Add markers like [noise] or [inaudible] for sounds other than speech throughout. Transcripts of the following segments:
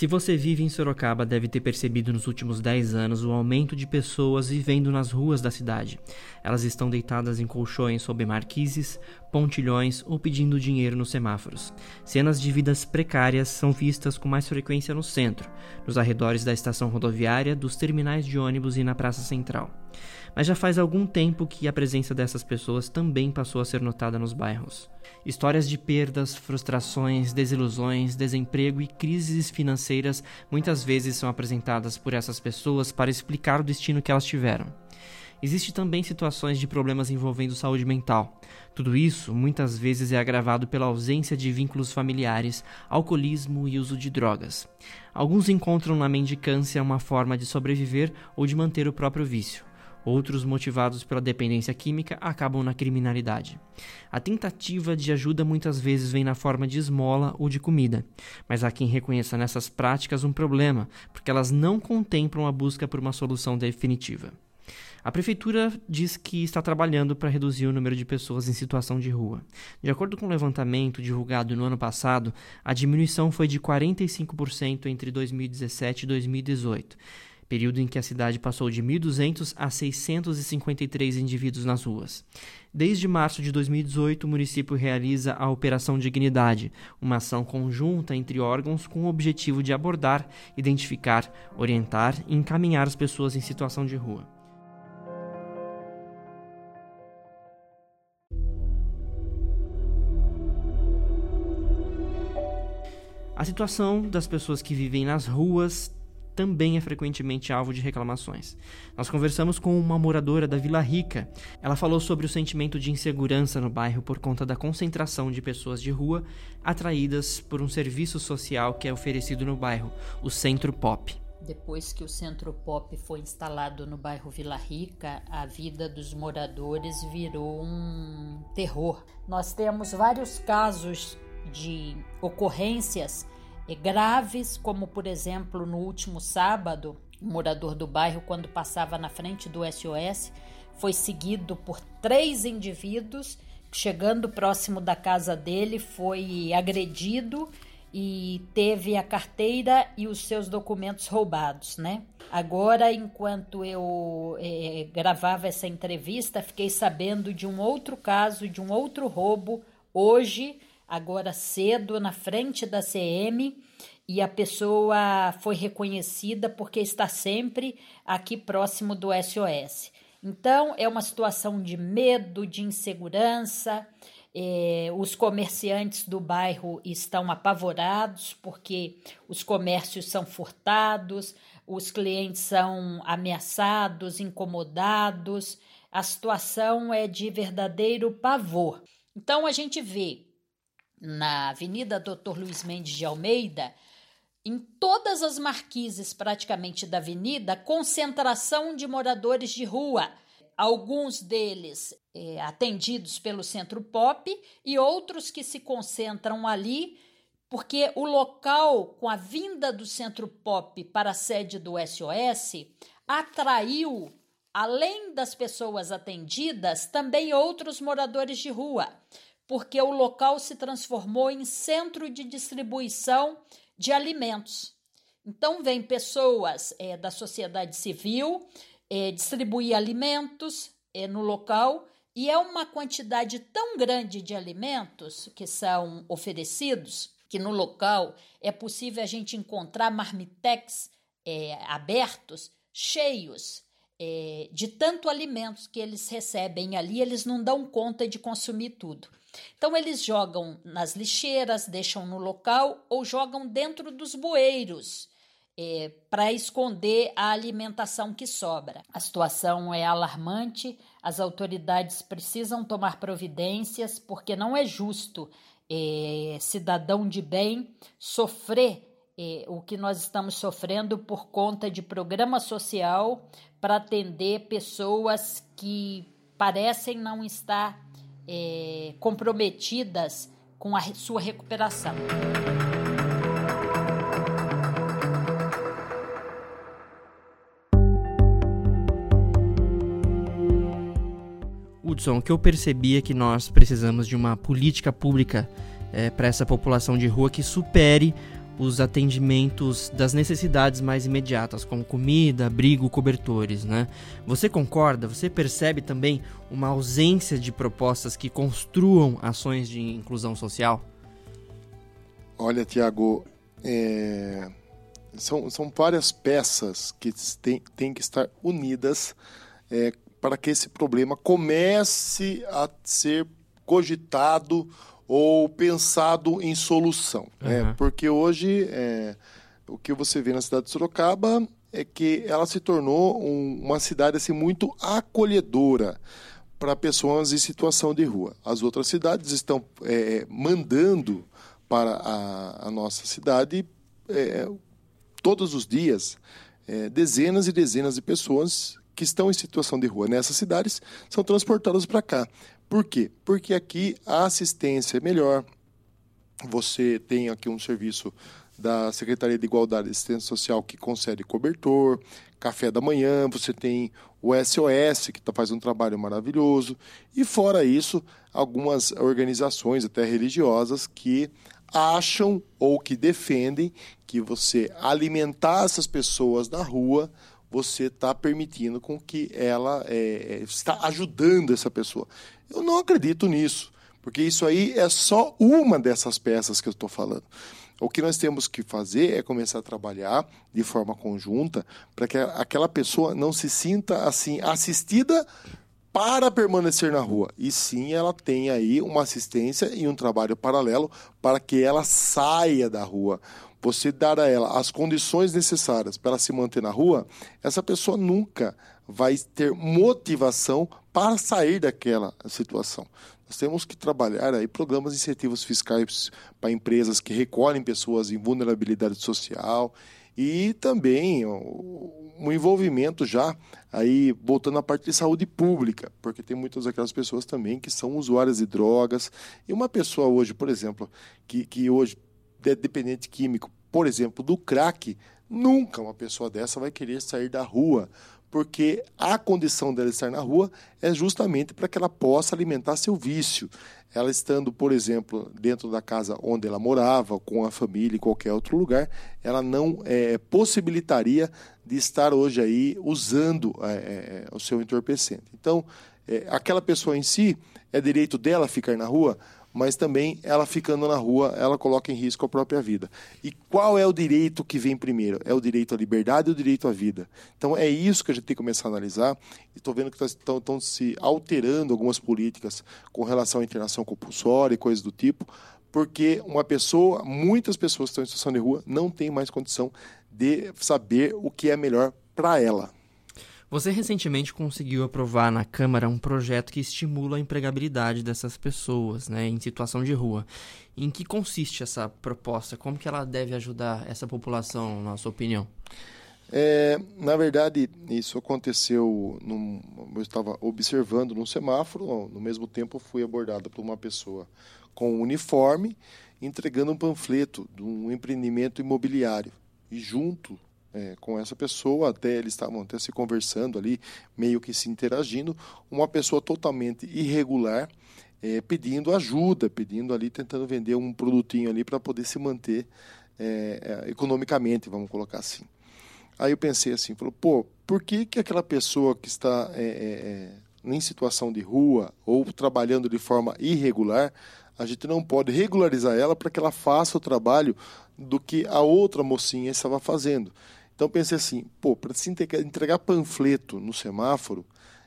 Se você vive em Sorocaba, deve ter percebido nos últimos 10 anos o aumento de pessoas vivendo nas ruas da cidade. Elas estão deitadas em colchões sob marquises, pontilhões ou pedindo dinheiro nos semáforos. Cenas de vidas precárias são vistas com mais frequência no centro, nos arredores da estação rodoviária, dos terminais de ônibus e na praça central mas já faz algum tempo que a presença dessas pessoas também passou a ser notada nos bairros. Histórias de perdas, frustrações, desilusões, desemprego e crises financeiras muitas vezes são apresentadas por essas pessoas para explicar o destino que elas tiveram. Existem também situações de problemas envolvendo saúde mental. Tudo isso muitas vezes é agravado pela ausência de vínculos familiares, alcoolismo e uso de drogas. Alguns encontram na mendicância uma forma de sobreviver ou de manter o próprio vício. Outros, motivados pela dependência química, acabam na criminalidade. A tentativa de ajuda muitas vezes vem na forma de esmola ou de comida, mas há quem reconheça nessas práticas um problema, porque elas não contemplam a busca por uma solução definitiva. A prefeitura diz que está trabalhando para reduzir o número de pessoas em situação de rua. De acordo com o um levantamento divulgado no ano passado, a diminuição foi de 45% entre 2017 e 2018 período em que a cidade passou de 1.200 a 653 indivíduos nas ruas. Desde março de 2018, o município realiza a Operação Dignidade, uma ação conjunta entre órgãos com o objetivo de abordar, identificar, orientar e encaminhar as pessoas em situação de rua. A situação das pessoas que vivem nas ruas também é frequentemente alvo de reclamações. Nós conversamos com uma moradora da Vila Rica. Ela falou sobre o sentimento de insegurança no bairro por conta da concentração de pessoas de rua atraídas por um serviço social que é oferecido no bairro, o Centro Pop. Depois que o Centro Pop foi instalado no bairro Vila Rica, a vida dos moradores virou um terror. Nós temos vários casos de ocorrências graves, como por exemplo no último sábado, um morador do bairro, quando passava na frente do SOS, foi seguido por três indivíduos. Chegando próximo da casa dele, foi agredido e teve a carteira e os seus documentos roubados, né? Agora, enquanto eu é, gravava essa entrevista, fiquei sabendo de um outro caso, de um outro roubo hoje agora cedo na frente da CM e a pessoa foi reconhecida porque está sempre aqui próximo do SOS. Então, é uma situação de medo, de insegurança. É, os comerciantes do bairro estão apavorados porque os comércios são furtados, os clientes são ameaçados, incomodados. A situação é de verdadeiro pavor. Então, a gente vê na Avenida Doutor Luiz Mendes de Almeida, em todas as marquises praticamente da avenida, concentração de moradores de rua, alguns deles é, atendidos pelo Centro Pop e outros que se concentram ali porque o local, com a vinda do Centro Pop para a sede do SOS, atraiu, além das pessoas atendidas, também outros moradores de rua porque o local se transformou em centro de distribuição de alimentos. Então, vêm pessoas é, da sociedade civil é, distribuir alimentos é, no local e é uma quantidade tão grande de alimentos que são oferecidos que no local é possível a gente encontrar marmitex é, abertos, cheios é, de tanto alimentos que eles recebem ali, eles não dão conta de consumir tudo. Então eles jogam nas lixeiras, deixam no local ou jogam dentro dos bueiros é, para esconder a alimentação que sobra. A situação é alarmante, as autoridades precisam tomar providências porque não é justo é, cidadão de bem sofrer é, o que nós estamos sofrendo por conta de programa social para atender pessoas que parecem não estar é, comprometidas com a sua recuperação. Hudson, o que eu percebi é que nós precisamos de uma política pública é, para essa população de rua que supere os atendimentos das necessidades mais imediatas, como comida, abrigo, cobertores, né? Você concorda? Você percebe também uma ausência de propostas que construam ações de inclusão social? Olha, Tiago, é... são, são várias peças que têm, têm que estar unidas é, para que esse problema comece a ser cogitado ou pensado em solução. Uhum. Né? Porque hoje é, o que você vê na cidade de Sorocaba é que ela se tornou um, uma cidade assim, muito acolhedora para pessoas em situação de rua. As outras cidades estão é, mandando para a, a nossa cidade é, todos os dias é, dezenas e dezenas de pessoas que estão em situação de rua nessas cidades são transportadas para cá. Por quê? Porque aqui a assistência é melhor. Você tem aqui um serviço da Secretaria de Igualdade e Assistência Social que concede cobertor, café da manhã, você tem o SOS, que tá, faz um trabalho maravilhoso, e fora isso, algumas organizações, até religiosas, que acham ou que defendem que você alimentar essas pessoas na rua você está permitindo com que ela é, é, está ajudando essa pessoa. Eu não acredito nisso, porque isso aí é só uma dessas peças que eu estou falando. O que nós temos que fazer é começar a trabalhar de forma conjunta para que aquela pessoa não se sinta assim assistida para permanecer na rua. E sim, ela tem aí uma assistência e um trabalho paralelo para que ela saia da rua você dar a ela as condições necessárias para se manter na rua, essa pessoa nunca vai ter motivação para sair daquela situação. Nós temos que trabalhar aí programas de incentivos fiscais para empresas que recolhem pessoas em vulnerabilidade social e também um envolvimento já aí voltando à parte de saúde pública, porque tem muitas daquelas pessoas também que são usuárias de drogas. E uma pessoa hoje, por exemplo, que, que hoje dependente químico, por exemplo, do crack, nunca uma pessoa dessa vai querer sair da rua, porque a condição dela estar na rua é justamente para que ela possa alimentar seu vício. Ela estando, por exemplo, dentro da casa onde ela morava, com a família, em qualquer outro lugar, ela não é, possibilitaria de estar hoje aí usando é, é, o seu entorpecente. Então, é, aquela pessoa em si, é direito dela ficar na rua? Mas também ela ficando na rua, ela coloca em risco a própria vida. E qual é o direito que vem primeiro? É o direito à liberdade e o direito à vida. Então é isso que a gente tem que começar a analisar. Estou vendo que estão tá, se alterando algumas políticas com relação à internação compulsória e coisas do tipo, porque uma pessoa, muitas pessoas que estão em situação de rua, não têm mais condição de saber o que é melhor para ela. Você recentemente conseguiu aprovar na Câmara um projeto que estimula a empregabilidade dessas pessoas, né, em situação de rua. Em que consiste essa proposta? Como que ela deve ajudar essa população, na sua opinião? É, na verdade, isso aconteceu. Num, eu estava observando num semáforo, no mesmo tempo fui abordado por uma pessoa com um uniforme entregando um panfleto de um empreendimento imobiliário. E junto é, com essa pessoa, até eles estavam até se conversando ali, meio que se interagindo, uma pessoa totalmente irregular, é, pedindo ajuda, pedindo ali, tentando vender um produtinho ali para poder se manter é, é, economicamente, vamos colocar assim. Aí eu pensei assim, falou, pô, por que, que aquela pessoa que está é, é, em situação de rua ou trabalhando de forma irregular, a gente não pode regularizar ela para que ela faça o trabalho do que a outra mocinha estava fazendo. Então pensei assim, pô, para se entregar panfleto no semáforo,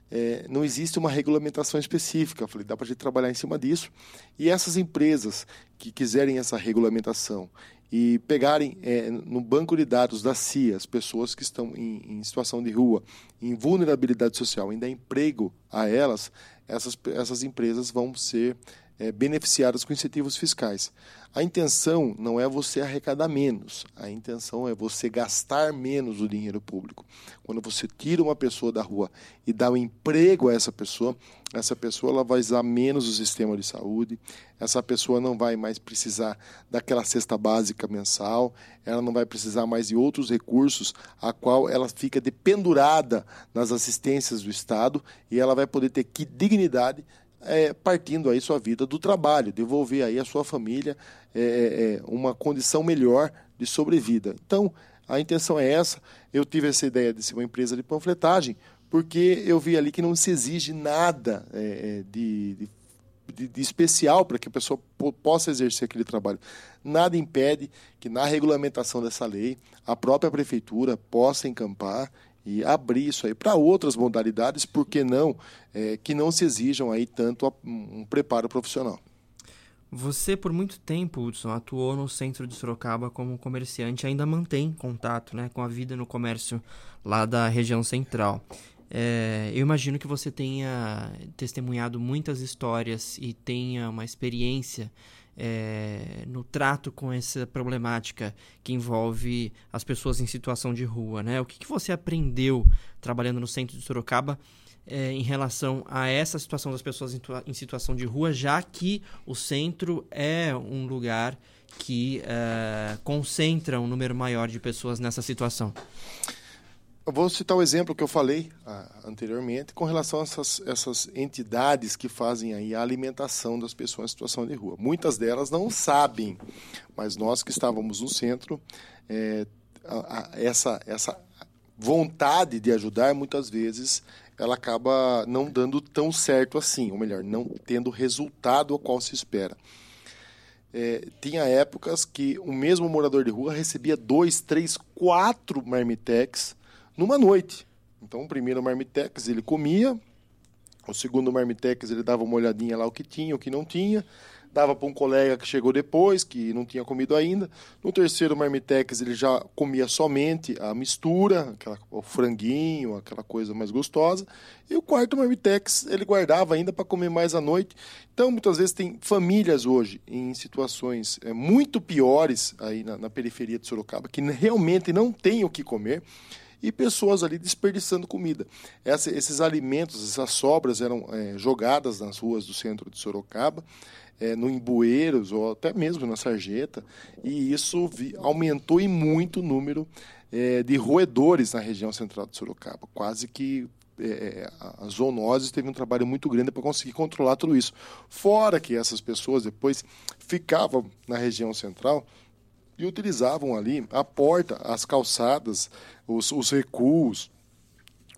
é, não existe uma regulamentação específica. falei, dá para a gente trabalhar em cima disso. E essas empresas que quiserem essa regulamentação e pegarem é, no banco de dados da CIA as pessoas que estão em, em situação de rua, em vulnerabilidade social, em dar emprego a elas, essas, essas empresas vão ser é, beneficiadas com incentivos fiscais. A intenção não é você arrecadar menos, a intenção é você gastar menos o dinheiro público. Quando você tira uma pessoa da rua e dá um emprego a essa pessoa, essa pessoa ela vai usar menos o sistema de saúde, essa pessoa não vai mais precisar daquela cesta básica mensal, ela não vai precisar mais de outros recursos a qual ela fica dependurada nas assistências do Estado e ela vai poder ter que dignidade é, partindo aí sua vida do trabalho, devolver aí a sua família é, é, é, uma condição melhor de sobrevida. Então, a intenção é essa. Eu tive essa ideia de ser uma empresa de panfletagem porque eu vi ali que não se exige nada é, é de, de de, de, especial para que a pessoa possa exercer aquele trabalho. Nada impede que na regulamentação dessa lei a própria prefeitura possa encampar e abrir isso aí para outras modalidades, por que não, é, que não se exijam aí tanto um preparo profissional. Você, por muito tempo, Hudson, atuou no centro de Sorocaba como comerciante, ainda mantém contato né, com a vida no comércio lá da região central. É, eu imagino que você tenha testemunhado muitas histórias e tenha uma experiência é, no trato com essa problemática que envolve as pessoas em situação de rua, né? O que, que você aprendeu trabalhando no centro de Sorocaba é, em relação a essa situação das pessoas em, em, situação de rua, já que o centro é um lugar que é, concentra um número maior de pessoas nessa situação? Eu vou citar o exemplo que eu falei ah, anteriormente com relação a essas, essas entidades que fazem aí a alimentação das pessoas em situação de rua. Muitas delas não sabem, mas nós que estávamos no centro, é, a, a, essa, essa vontade de ajudar, muitas vezes, ela acaba não dando tão certo assim, ou melhor, não tendo resultado ao qual se espera. É, tinha épocas que o mesmo morador de rua recebia dois, três, quatro marmitex numa noite. Então, o primeiro marmitex ele comia, o segundo marmitex ele dava uma olhadinha lá o que tinha, o que não tinha, dava para um colega que chegou depois, que não tinha comido ainda. No terceiro marmitex ele já comia somente a mistura, aquela, o franguinho, aquela coisa mais gostosa. E o quarto marmitex ele guardava ainda para comer mais à noite. Então, muitas vezes tem famílias hoje em situações é, muito piores aí na, na periferia de Sorocaba, que realmente não têm o que comer e pessoas ali desperdiçando comida. Essa, esses alimentos, essas sobras eram é, jogadas nas ruas do centro de Sorocaba, é, no Embueiros ou até mesmo na Sarjeta, e isso vi, aumentou em muito o número é, de roedores na região central de Sorocaba. Quase que é, a zoonose teve um trabalho muito grande para conseguir controlar tudo isso. Fora que essas pessoas depois ficavam na região central e utilizavam ali a porta, as calçadas, os, os recuos,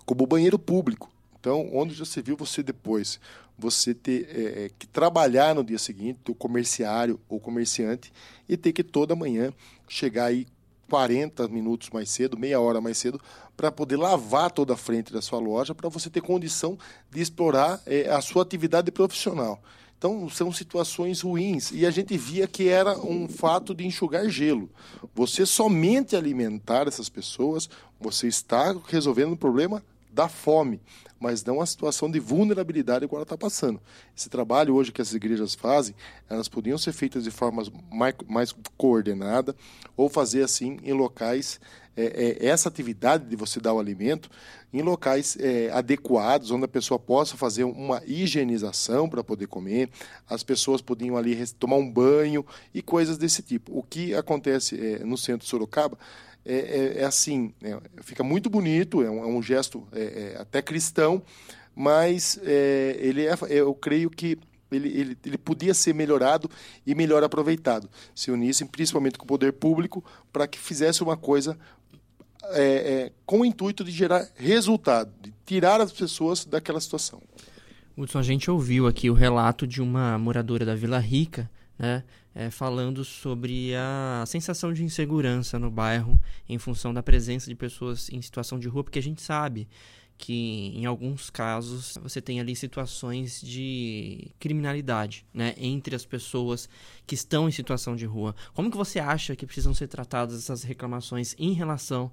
como banheiro público. Então, onde já se viu você depois, você ter é, é, que trabalhar no dia seguinte, o comerciário ou comerciante, e ter que toda manhã chegar aí 40 minutos mais cedo, meia hora mais cedo, para poder lavar toda a frente da sua loja, para você ter condição de explorar é, a sua atividade profissional. Então, são situações ruins. E a gente via que era um fato de enxugar gelo. Você somente alimentar essas pessoas, você está resolvendo o problema da fome, mas não a situação de vulnerabilidade que ela está passando. Esse trabalho hoje que as igrejas fazem, elas podiam ser feitas de forma mais, mais coordenada ou fazer assim em locais é, é, essa atividade de você dar o alimento em locais é, adequados, onde a pessoa possa fazer uma higienização para poder comer, as pessoas podiam ali tomar um banho e coisas desse tipo. O que acontece é, no centro de Sorocaba é, é, é assim, é, fica muito bonito, é um, é um gesto até cristão, mas ele é, eu creio que ele, ele, ele podia ser melhorado e melhor aproveitado. Se unissem principalmente com o poder público para que fizesse uma coisa é, é, com o intuito de gerar resultado, de tirar as pessoas daquela situação. Hudson, a gente ouviu aqui o relato de uma moradora da Vila Rica, né, é, falando sobre a sensação de insegurança no bairro em função da presença de pessoas em situação de rua, porque a gente sabe que em alguns casos você tem ali situações de criminalidade, né, entre as pessoas que estão em situação de rua. Como que você acha que precisam ser tratadas essas reclamações em relação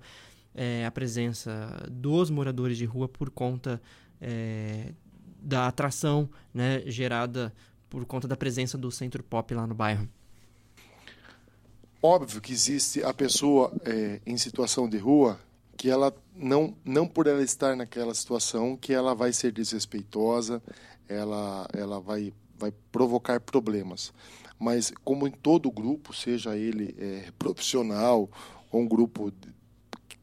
é, à presença dos moradores de rua por conta é, da atração, né, gerada por conta da presença do centro pop lá no bairro? Óbvio que existe a pessoa é, em situação de rua que ela não não por ela estar naquela situação que ela vai ser desrespeitosa, ela ela vai vai provocar problemas. Mas como em todo grupo, seja ele é, profissional ou um grupo de,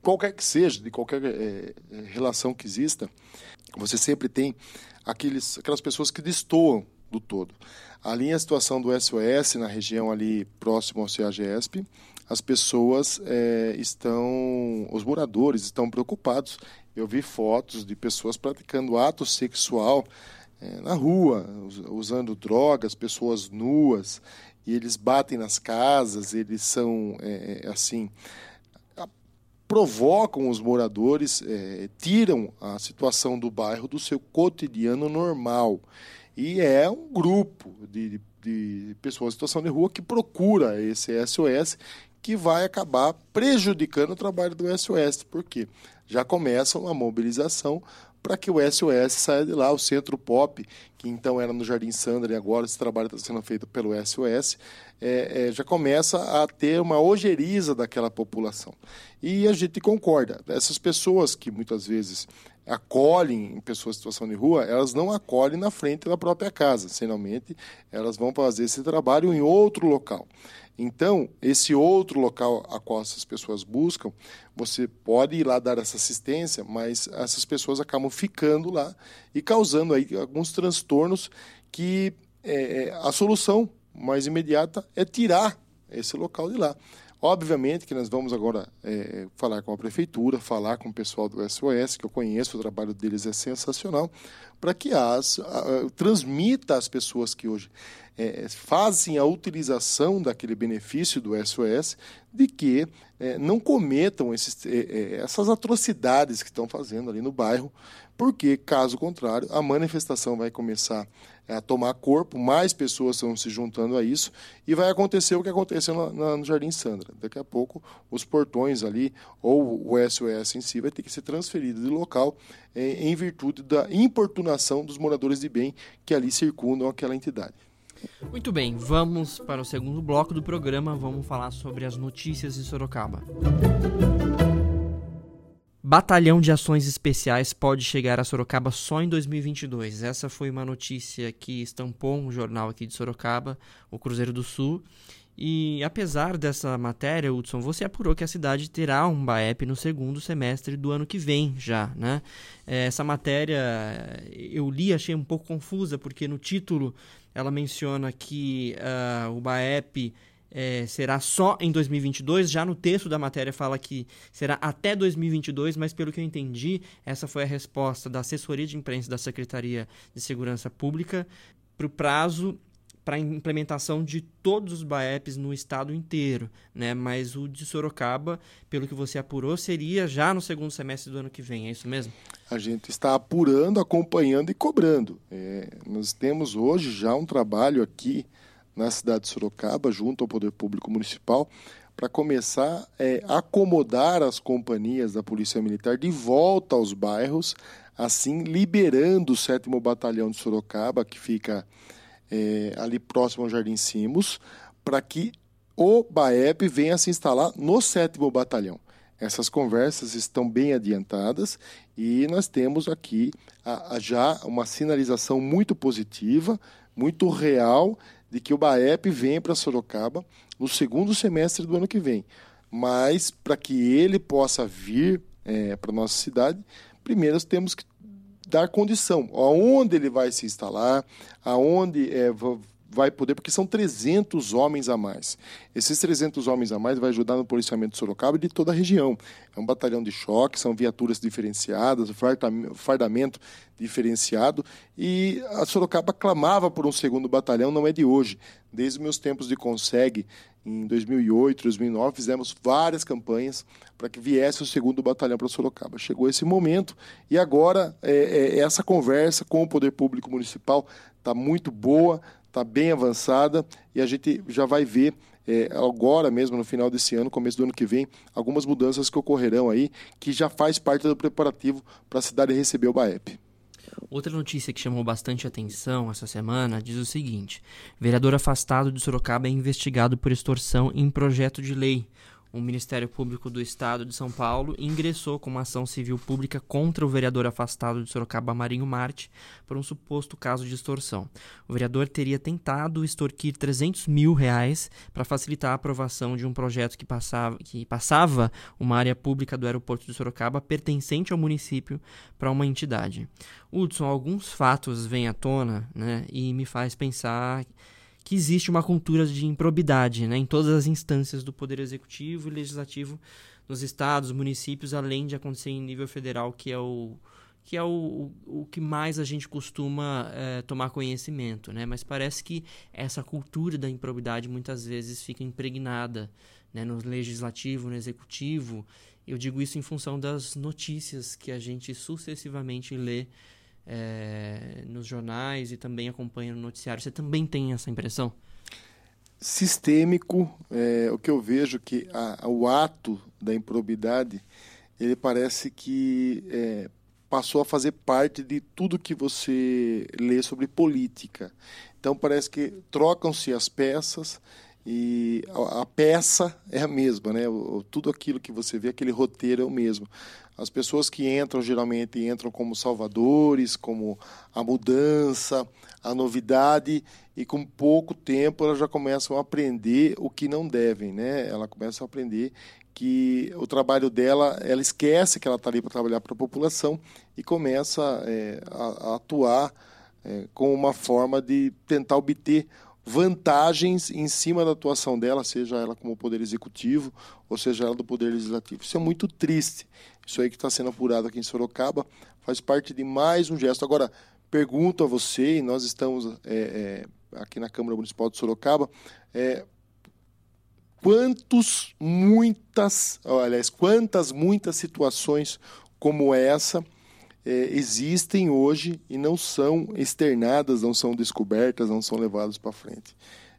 qualquer que seja, de qualquer é, é relação que exista, você sempre tem aqueles, aquelas pessoas que destoam do todo. Ali a situação do SOS, na região ali próximo ao CEAGESP, as pessoas é, estão, os moradores estão preocupados. Eu vi fotos de pessoas praticando ato sexual é, na rua, usando drogas, pessoas nuas, e eles batem nas casas, eles são, é, assim, provocam os moradores, é, tiram a situação do bairro do seu cotidiano normal. E é um grupo de, de pessoas em situação de rua que procura esse SOS que vai acabar prejudicando o trabalho do SOS, porque já começa uma mobilização para que o SOS saia de lá, o Centro Pop, que então era no Jardim Sandra e agora esse trabalho está sendo feito pelo SOS, é, é, já começa a ter uma ojeriza daquela população. E a gente concorda, essas pessoas que muitas vezes acolhem em pessoas em situação de rua, elas não acolhem na frente da própria casa, finalmente elas vão fazer esse trabalho em outro local. Então, esse outro local a qual essas pessoas buscam, você pode ir lá dar essa assistência, mas essas pessoas acabam ficando lá e causando aí alguns transtornos que é, é a solução mais imediata é tirar esse local de lá. Obviamente que nós vamos agora é, falar com a prefeitura, falar com o pessoal do SOS, que eu conheço, o trabalho deles é sensacional, para que as, a, transmita às pessoas que hoje é, fazem a utilização daquele benefício do SOS de que é, não cometam esses, é, é, essas atrocidades que estão fazendo ali no bairro, porque, caso contrário, a manifestação vai começar a tomar corpo, mais pessoas estão se juntando a isso, e vai acontecer o que aconteceu no, no Jardim Sandra. Daqui a pouco, os portões ali, ou o SOS em si, vai ter que ser transferido de local é, em virtude da importunação dos moradores de bem que ali circundam aquela entidade. Muito bem, vamos para o segundo bloco do programa, vamos falar sobre as notícias de Sorocaba. Batalhão de Ações Especiais pode chegar a Sorocaba só em 2022. Essa foi uma notícia que estampou um jornal aqui de Sorocaba, o Cruzeiro do Sul. E apesar dessa matéria, Hudson, você apurou que a cidade terá um BAEP no segundo semestre do ano que vem já, né? Essa matéria eu li, achei um pouco confusa, porque no título ela menciona que uh, o BAEP é, será só em 2022. Já no texto da matéria fala que será até 2022, mas pelo que eu entendi, essa foi a resposta da assessoria de imprensa da Secretaria de Segurança Pública para o prazo para a implementação de todos os BAEPs no estado inteiro, né? Mas o de Sorocaba, pelo que você apurou, seria já no segundo semestre do ano que vem, é isso mesmo? A gente está apurando, acompanhando e cobrando. É, nós temos hoje já um trabalho aqui na cidade de Sorocaba, junto ao Poder Público Municipal, para começar a é, acomodar as companhias da Polícia Militar de volta aos bairros, assim liberando o 7 Batalhão de Sorocaba, que fica é, ali próximo ao Jardim Simos, para que o BAEP venha se instalar no 7 Batalhão. Essas conversas estão bem adiantadas e nós temos aqui a, a já uma sinalização muito positiva, muito real de que o BAEP vem para Sorocaba no segundo semestre do ano que vem. Mas, para que ele possa vir é, para a nossa cidade, primeiro temos que dar condição. Aonde ele vai se instalar, aonde é, vai poder, porque são 300 homens a mais. Esses 300 homens a mais vai ajudar no policiamento de Sorocaba e de toda a região. É um batalhão de choque, são viaturas diferenciadas, fardamento diferenciado e a Sorocaba clamava por um segundo batalhão, não é de hoje. Desde meus tempos de Conseg, em 2008, 2009, fizemos várias campanhas para que viesse o segundo batalhão para Sorocaba. Chegou esse momento e agora é, é, essa conversa com o Poder Público Municipal está muito boa, está bem avançada e a gente já vai ver é, agora mesmo, no final desse ano, começo do ano que vem, algumas mudanças que ocorrerão aí, que já faz parte do preparativo para a cidade receber o BAEP. Outra notícia que chamou bastante atenção essa semana diz o seguinte: vereador afastado de Sorocaba é investigado por extorsão em projeto de lei. O Ministério Público do Estado de São Paulo ingressou com uma ação civil pública contra o vereador afastado de Sorocaba Marinho Marte por um suposto caso de extorsão. O vereador teria tentado extorquir 300 mil reais para facilitar a aprovação de um projeto que passava, que passava uma área pública do aeroporto de Sorocaba pertencente ao município para uma entidade. Hudson, alguns fatos vêm à tona né, e me faz pensar que existe uma cultura de improbidade né, em todas as instâncias do Poder Executivo e Legislativo nos estados, municípios, além de acontecer em nível federal, que é o que é o, o, o que mais a gente costuma é, tomar conhecimento, né? Mas parece que essa cultura da improbidade muitas vezes fica impregnada né, no legislativo, no executivo. Eu digo isso em função das notícias que a gente sucessivamente lê é, nos jornais e também acompanha no noticiário. Você também tem essa impressão? Sistêmico, é, o que eu vejo que a, o ato da improbidade, ele parece que é, passou a fazer parte de tudo que você lê sobre política. Então parece que trocam-se as peças e a, a, peça é a mesma, né? O, tudo aquilo que você vê, aquele roteiro é o mesmo. As pessoas que entram geralmente entram como salvadores, como a mudança, a novidade e com pouco tempo elas já começam a aprender o que não devem, né? Ela começa a aprender que o trabalho dela, ela esquece que ela está ali para trabalhar para a população e começa é, a, a, atuar é, com uma forma de tentar obter vantagens em cima da atuação dela, seja ela como poder executivo ou seja ela do poder legislativo. Isso é muito triste. Isso aí que está sendo apurado aqui em Sorocaba faz parte de mais um gesto. Agora, pergunto a você, e nós estamos é, é, aqui na Câmara Municipal de Sorocaba, é, quantos, muitas, aliás, quantas, muitas situações como essa é, existem hoje e não são externadas, não são descobertas, não são levadas para frente.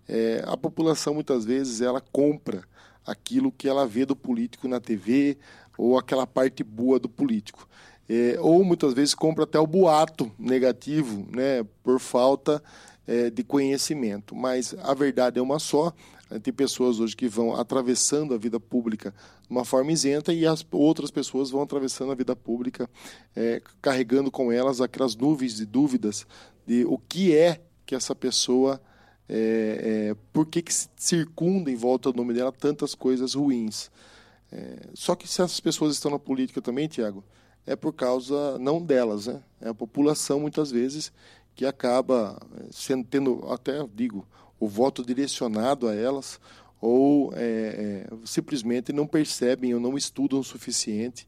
É, a população muitas vezes ela compra aquilo que ela vê do político na TV ou aquela parte boa do político. É, ou muitas vezes compra até o boato negativo, né, por falta é, de conhecimento. Mas a verdade é uma só. Tem pessoas hoje que vão atravessando a vida pública de uma forma isenta e as outras pessoas vão atravessando a vida pública é, carregando com elas aquelas nuvens de dúvidas de o que é que essa pessoa é, é, por que, que circunda em volta do nome dela tantas coisas ruins. É, só que se essas pessoas estão na política também, Tiago, é por causa não delas, né? É a população muitas vezes que acaba é, sendo, tendo até digo o voto direcionado a elas ou é, é, simplesmente não percebem ou não estudam o suficiente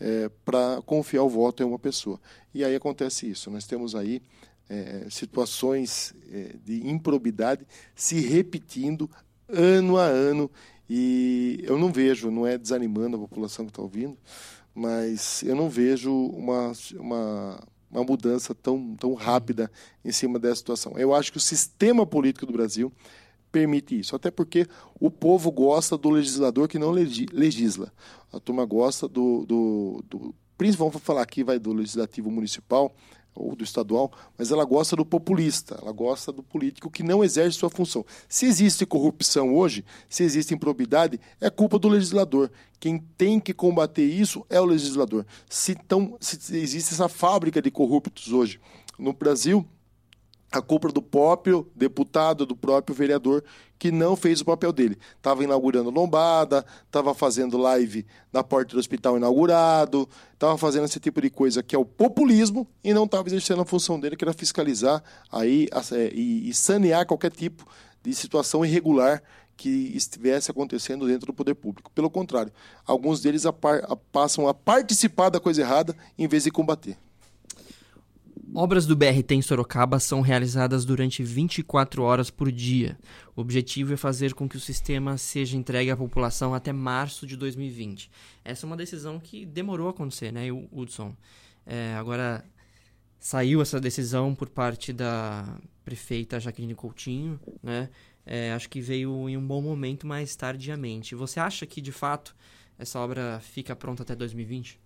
é, para confiar o voto em uma pessoa. E aí acontece isso. Nós temos aí é, situações é, de improbidade se repetindo ano a ano e eu não vejo, não é desanimando a população que está ouvindo, mas eu não vejo uma, uma uma mudança tão, tão rápida em cima dessa situação. Eu acho que o sistema político do Brasil permite isso, até porque o povo gosta do legislador que não legisla. A turma gosta do, do, do principalmente vamos falar aqui vai do legislativo municipal ou do estadual, mas ela gosta do populista, ela gosta do político que não exerce sua função. Se existe corrupção hoje, se existe improbidade, é culpa do legislador. Quem tem que combater isso é o legislador. Se, então, se existe essa fábrica de corruptos hoje no Brasil, a culpa do próprio deputado, do próprio vereador que não fez o papel dele. Estava inaugurando lombada, estava fazendo live na porta do hospital inaugurado, estava fazendo esse tipo de coisa que é o populismo e não estava exercendo a função dele, que era fiscalizar aí, é, e, sanear qualquer tipo de situação irregular que estivesse acontecendo dentro do poder público. Pelo contrário, alguns deles a par, a, passam a participar da coisa errada em vez de combater. Obras do BRT em Sorocaba são realizadas durante 24 horas por dia. O objetivo é fazer com que o sistema seja entregue à população até março de 2020. Essa é uma decisão que demorou a acontecer, né, Hudson? É, agora, saiu essa decisão por parte da prefeita Jaqueline Coutinho, né? É, acho que veio em um bom momento, mas tardiamente. Você acha que, de fato, essa obra fica pronta até 2020?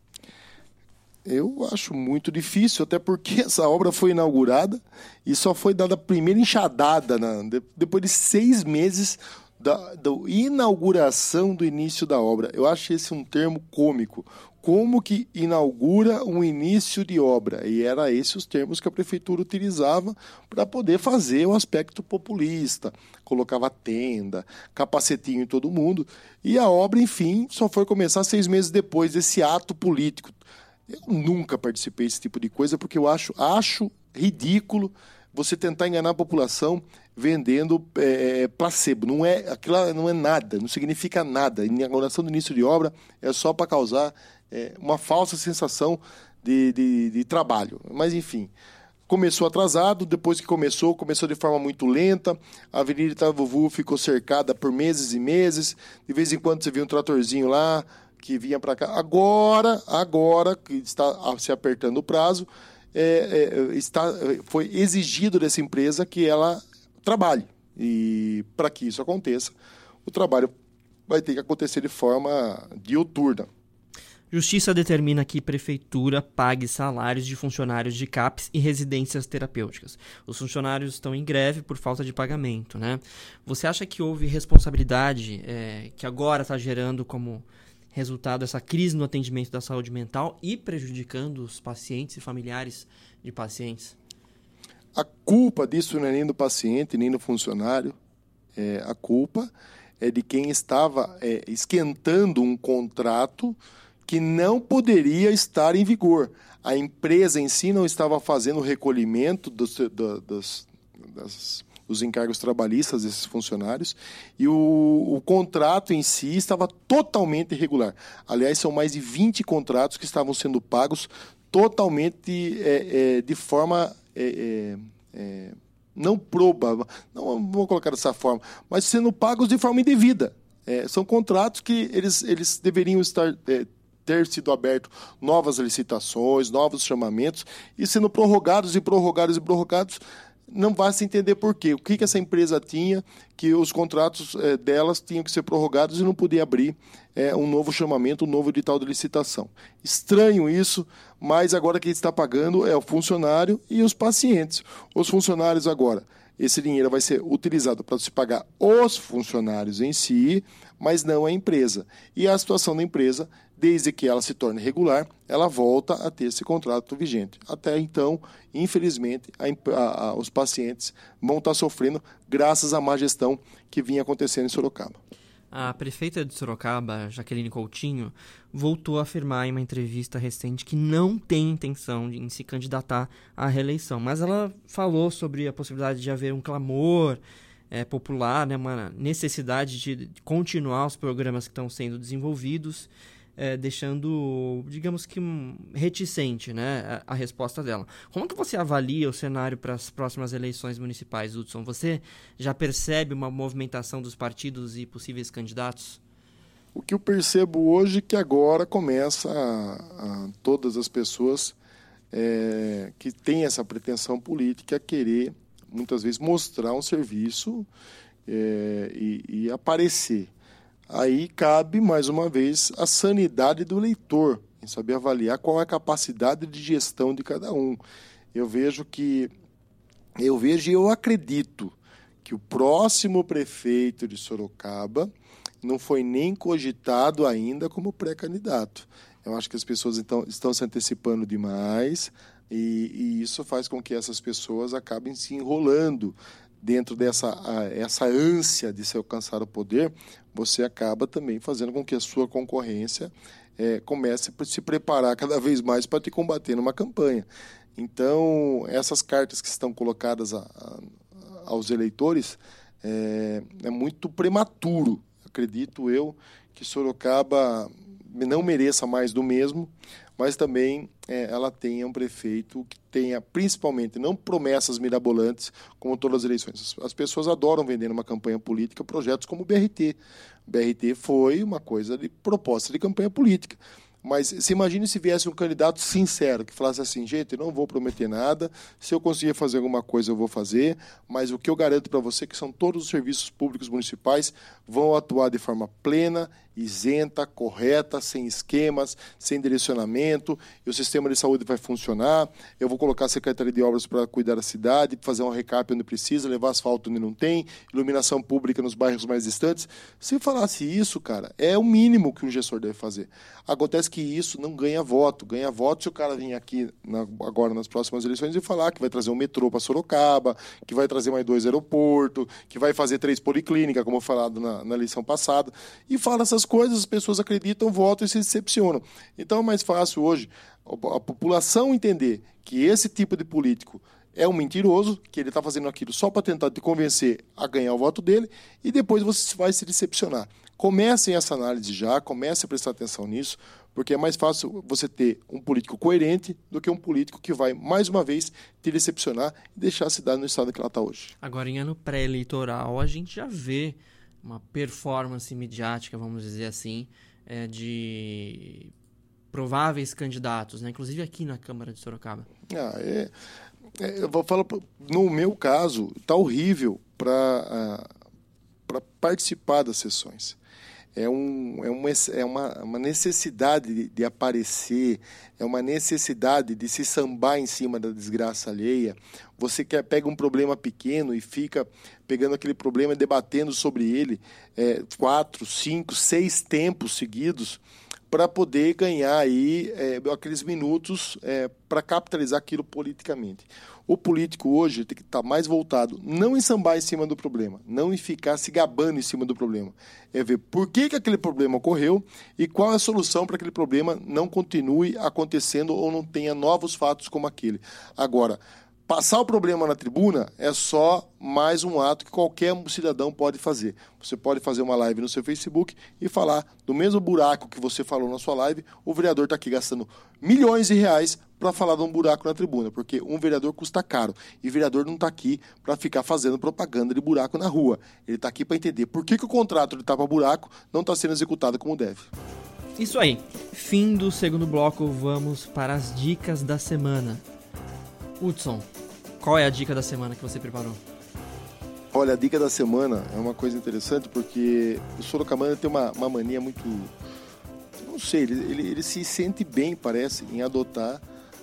Eu acho muito difícil, até porque [laughs] essa obra foi inaugurada e só foi dada a primeira enxadada. Na, de, depois de seis meses da, da inauguração do início da obra. Eu acho esse um termo cômico. Como que inaugura um início de obra? E era esses os termos que a prefeitura utilizava para poder fazer o aspecto populista. Colocava tenda, capacetinho em todo mundo. E a obra, enfim, só foi começar seis meses depois desse ato político. Eu nunca participei desse tipo de coisa porque eu acho, acho ridículo você tentar enganar a população vendendo é, placebo. Não é, aquilo não é nada, não significa nada. Inauguração do início de obra é só para causar é, uma falsa sensação de, de, de trabalho. Mas, enfim, começou atrasado, depois que começou, começou de forma muito lenta. A Avenida Itavuvu ficou cercada por meses e meses. De vez em quando você via um tratorzinho lá que vinha para cá. Agora, agora que está se apertando o prazo, é, é, está, foi exigido dessa empresa que ela trabalhe. E para que isso aconteça, o trabalho vai ter que acontecer de forma diuturna. Justiça determina que prefeitura pague salários de funcionários de CAPS e residências terapêuticas. Os funcionários estão em greve por falta de pagamento, né? Você acha que houve responsabilidade é, que agora está gerando como resultado essa crise no atendimento da saúde mental e prejudicando os pacientes e familiares de pacientes? A culpa disso não é nem do paciente, nem do funcionário. É, a culpa é de quem estava é, esquentando um contrato que não poderia estar em vigor. A empresa em si não estava fazendo o recolhimento dos, dos, das, dos encargos trabalhistas desses funcionários e o, o, contrato em si estava totalmente irregular. Aliás, são mais de 20 contratos que estavam sendo pagos totalmente é, é, de forma é, é, é, não proba, não vou colocar dessa forma, mas sendo pagos de forma indevida. É, são contratos que eles, eles deveriam estar ter sido aberto novas licitações, novos chamamentos e sendo prorrogados e prorrogados e prorrogados não vai se entender por quê. O que, que essa empresa tinha que os contratos é, delas tinham que ser prorrogados e não podia abrir é, um novo chamamento, um novo edital de licitação. Estranho isso, mas agora quem está pagando é o funcionário e os pacientes. Os funcionários agora, esse dinheiro vai ser utilizado para se pagar os funcionários em si, mas não a empresa. E a situação da empresa desde que ela se torne regular, ela volta a ter esse contrato vigente. Até então, infelizmente, a, a, os pacientes vão estar sofrendo graças à má gestão que vinha acontecendo em Sorocaba. A prefeita de Sorocaba, Jaqueline Coutinho, voltou a afirmar em uma entrevista recente que não tem intenção de se candidatar à reeleição, mas ela falou sobre a possibilidade de haver um clamor é, popular, né, uma necessidade de continuar os programas que estão sendo desenvolvidos é, deixando, digamos que, um, reticente né, a, a, resposta dela. Como que você avalia o cenário para as próximas eleições municipais, Hudson? Você já percebe uma movimentação dos partidos e possíveis candidatos? O que eu percebo hoje é que agora começa a, a todas as pessoas é, que têm essa pretensão política a querer, muitas vezes, mostrar um serviço é, e, e aparecer. Aí cabe, mais uma vez, a sanidade do leitor, em saber avaliar qual é a capacidade de gestão de cada um. Eu vejo que, eu vejo e eu acredito que o próximo prefeito de Sorocaba não foi nem cogitado ainda como pré-candidato. Eu acho que as pessoas então, estão se antecipando demais e, e, isso faz com que essas pessoas acabem se enrolando dentro dessa essa ânsia de se alcançar o poder, você acaba também fazendo com que a sua concorrência é, comece a se preparar cada vez mais para te combater numa campanha. Então, essas cartas que estão colocadas a, a, aos eleitores é, é muito prematuro, acredito eu, que Sorocaba não mereça mais do mesmo, mas também é, ela tenha um prefeito que tenha, principalmente, não promessas mirabolantes, como todas as eleições. As pessoas adoram vender numa campanha política projetos como o BRT. O BRT foi uma coisa de proposta de campanha política. Mas se imagine se viesse um candidato sincero, que falasse assim, gente, eu não vou prometer nada, se eu conseguir fazer alguma coisa eu vou fazer, mas o que eu garanto para você é que são todos os serviços públicos municipais vão atuar de forma plena isenta, correta, sem esquemas, sem direcionamento, e o sistema de saúde vai funcionar. Eu vou colocar a Secretaria de Obras para cuidar da cidade, fazer um recap onde precisa, levar asfalto onde não tem, iluminação pública nos bairros mais distantes. Se falasse isso, cara, é o mínimo que um gestor deve fazer. Acontece que isso não ganha voto. Ganha voto se o cara vir aqui na, agora nas próximas eleições e falar que vai trazer um metrô para Sorocaba, que vai trazer mais dois aeroportos, que vai fazer três policlínicas, como falado na, na eleição passada, e fala essas coisas, as pessoas acreditam, votam e se decepcionam. Então é mais fácil hoje a população entender que esse tipo de político é um mentiroso, que ele está fazendo aquilo só para tentar te convencer a ganhar o voto dele, e depois você vai se decepcionar. Comecem essa análise já, comecem a prestar atenção nisso, porque é mais fácil você ter um político coerente do que um político que vai, mais uma vez, te decepcionar e deixar a cidade no estado que ela está hoje. Agora, em ano pré-eleitoral, a gente já vê uma performance midiática, vamos dizer assim, é, de prováveis candidatos, né? inclusive aqui na Câmara de Sorocaba. Ah, é, é, eu vou falar, no meu caso, está horrível para uh, participar das sessões é, um, é, uma, é uma, uma necessidade de, de, aparecer, é uma necessidade de se sambar em cima da desgraça alheia. Você quer, pega um problema pequeno e fica pegando aquele problema e debatendo sobre ele é, quatro, cinco, seis tempos seguidos para poder ganhar aí é, aqueles minutos é, para capitalizar aquilo politicamente. O político hoje tem que estar tá mais voltado não em sambar em cima do problema, não em ficar se gabando em cima do problema. É ver por que, que aquele problema ocorreu e qual é a solução para aquele problema não continue acontecendo ou não tenha novos fatos como aquele. Agora, Passar o problema na tribuna é só mais um ato que qualquer cidadão pode fazer. Você pode fazer uma live no seu Facebook e falar do mesmo buraco que você falou na sua live. O vereador está aqui gastando milhões de reais para falar de um buraco na tribuna, porque um vereador custa caro. E vereador não está aqui para ficar fazendo propaganda de buraco na rua. Ele está aqui para entender por que, que o contrato de tapa-buraco não está sendo executado como deve. Isso aí. Fim do segundo bloco, vamos para as dicas da semana. Hudson, qual é a dica da semana que você preparou? Olha, a dica da semana é uma coisa interessante porque o Sorocabana tem uma, uma mania muito. Não sei, ele, ele, ele, se sente bem, parece, em adotar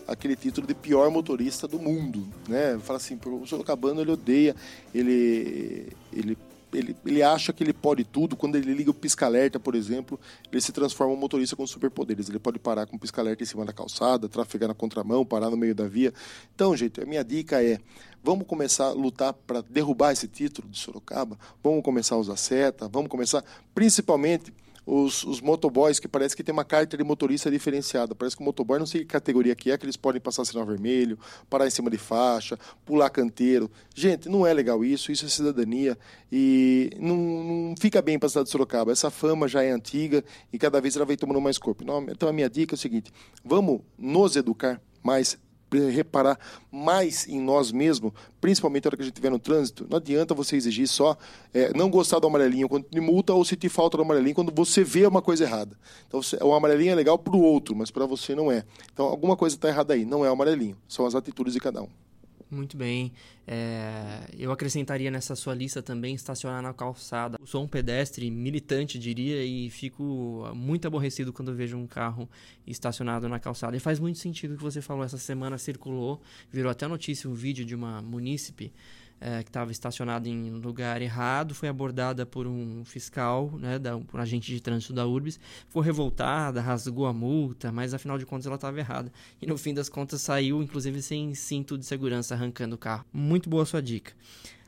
aquele título de pior motorista do mundo. Né? Fala assim, o Sorocabana ele odeia, ele, ele ele, ele acha que ele pode tudo. Quando ele liga o pisca-alerta, por exemplo, ele se transforma em um motorista com superpoderes. Ele pode parar com o pisca-alerta em cima da calçada, trafegar na contramão, parar no meio da via. Então, gente, a minha dica é: vamos começar a lutar para derrubar esse título de Sorocaba, vamos começar a usar seta, vamos começar, principalmente os, os motoboys, que parece que tem uma carta de motorista diferenciada. Parece que o motoboy, não sei que categoria que é, que eles podem passar sinal vermelho, parar em cima de faixa, pular canteiro. Gente, não é legal isso, isso é cidadania e não, não fica bem para a cidade de Sorocaba. Essa fama já é antiga e cada vez ela vem tomando mais corpo. Então a minha dica é o seguinte: vamos nos educar mais reparar mais em nós mesmos, principalmente na hora que a gente estiver no trânsito. Não adianta você exigir só é, não gostar do amarelinho quando te multa ou sentir falta do amarelinho quando você vê uma coisa errada. Então, o amarelinho é legal para o outro, mas para você não é. Então, alguma coisa está errada aí. Não é o amarelinho, são as atitudes de cada um. Muito bem. É, eu acrescentaria nessa sua lista também estacionar na calçada. Eu sou um pedestre militante, diria, e fico muito aborrecido quando vejo um carro estacionado na calçada. E faz muito sentido o que você falou. Essa semana circulou, virou até notícia um vídeo de uma munícipe é, que estava estacionada em lugar errado, foi abordada por um fiscal, né, da, um agente de trânsito da URBS, foi revoltada, rasgou a multa, mas afinal de contas ela estava errada. E no fim das contas saiu, inclusive, sem cinto de segurança, arrancando o carro. Muito boa sua dica.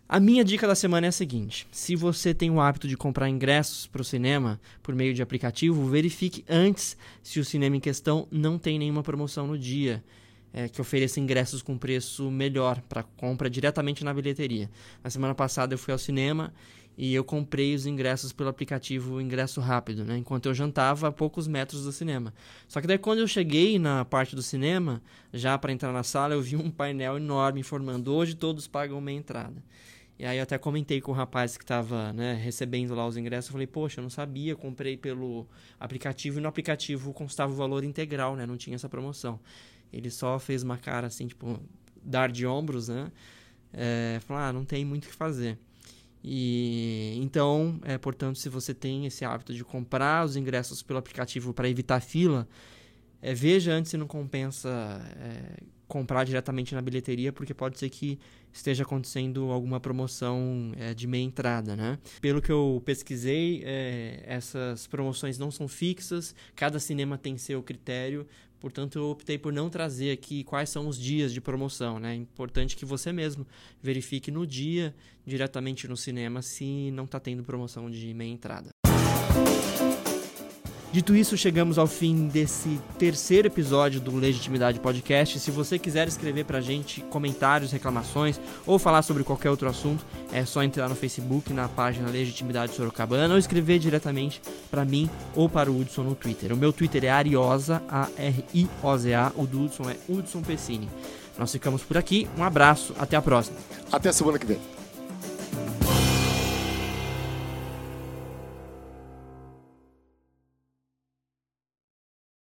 A minha dica da semana é a seguinte: se você tem o hábito de comprar ingressos para o cinema por meio de aplicativo, verifique antes se o cinema em questão não tem nenhuma promoção no dia é, que ofereça ingressos com preço melhor para compra diretamente na bilheteria. Na semana passada eu fui ao cinema e eu comprei os ingressos pelo aplicativo Ingresso Rápido, né? enquanto eu jantava a poucos metros do cinema. Só que daí quando eu cheguei na parte do cinema, já para entrar na sala, eu vi um painel enorme informando hoje todos pagam meia entrada. E aí eu até comentei com o rapaz que estava né, recebendo lá os ingressos, eu falei, poxa, eu não sabia, comprei pelo aplicativo e no aplicativo constava o valor integral, né? Não tinha essa promoção. Ele só fez uma cara assim, tipo, dar de ombros, né? É, falou, ah, não tem muito o que fazer. E então, é, portanto, se você tem esse hábito de comprar os ingressos pelo aplicativo para evitar fila, é, veja antes se não compensa é, comprar diretamente na bilheteria, porque pode ser que esteja acontecendo alguma promoção é, de meia entrada, né? Pelo que eu pesquisei, é, essas promoções não são fixas, cada cinema tem seu critério, portanto eu optei por não trazer aqui quais são os dias de promoção, né? É importante que você mesmo verifique no dia, diretamente no cinema, se não está tendo promoção de meia entrada. Dito isso, chegamos ao fim desse terceiro episódio do Legitimidade Podcast. Se você quiser escrever pra gente comentários, reclamações ou falar sobre qualquer outro assunto, é só entrar no Facebook na página Legitimidade Sorocabana ou escrever diretamente para mim ou para o Hudson no Twitter. O meu Twitter é Ariosa, A-R-I-O-Z-A, o do Hudson é Hudson Pessini. Nós ficamos por aqui, um abraço, até a próxima. Até a semana que vem.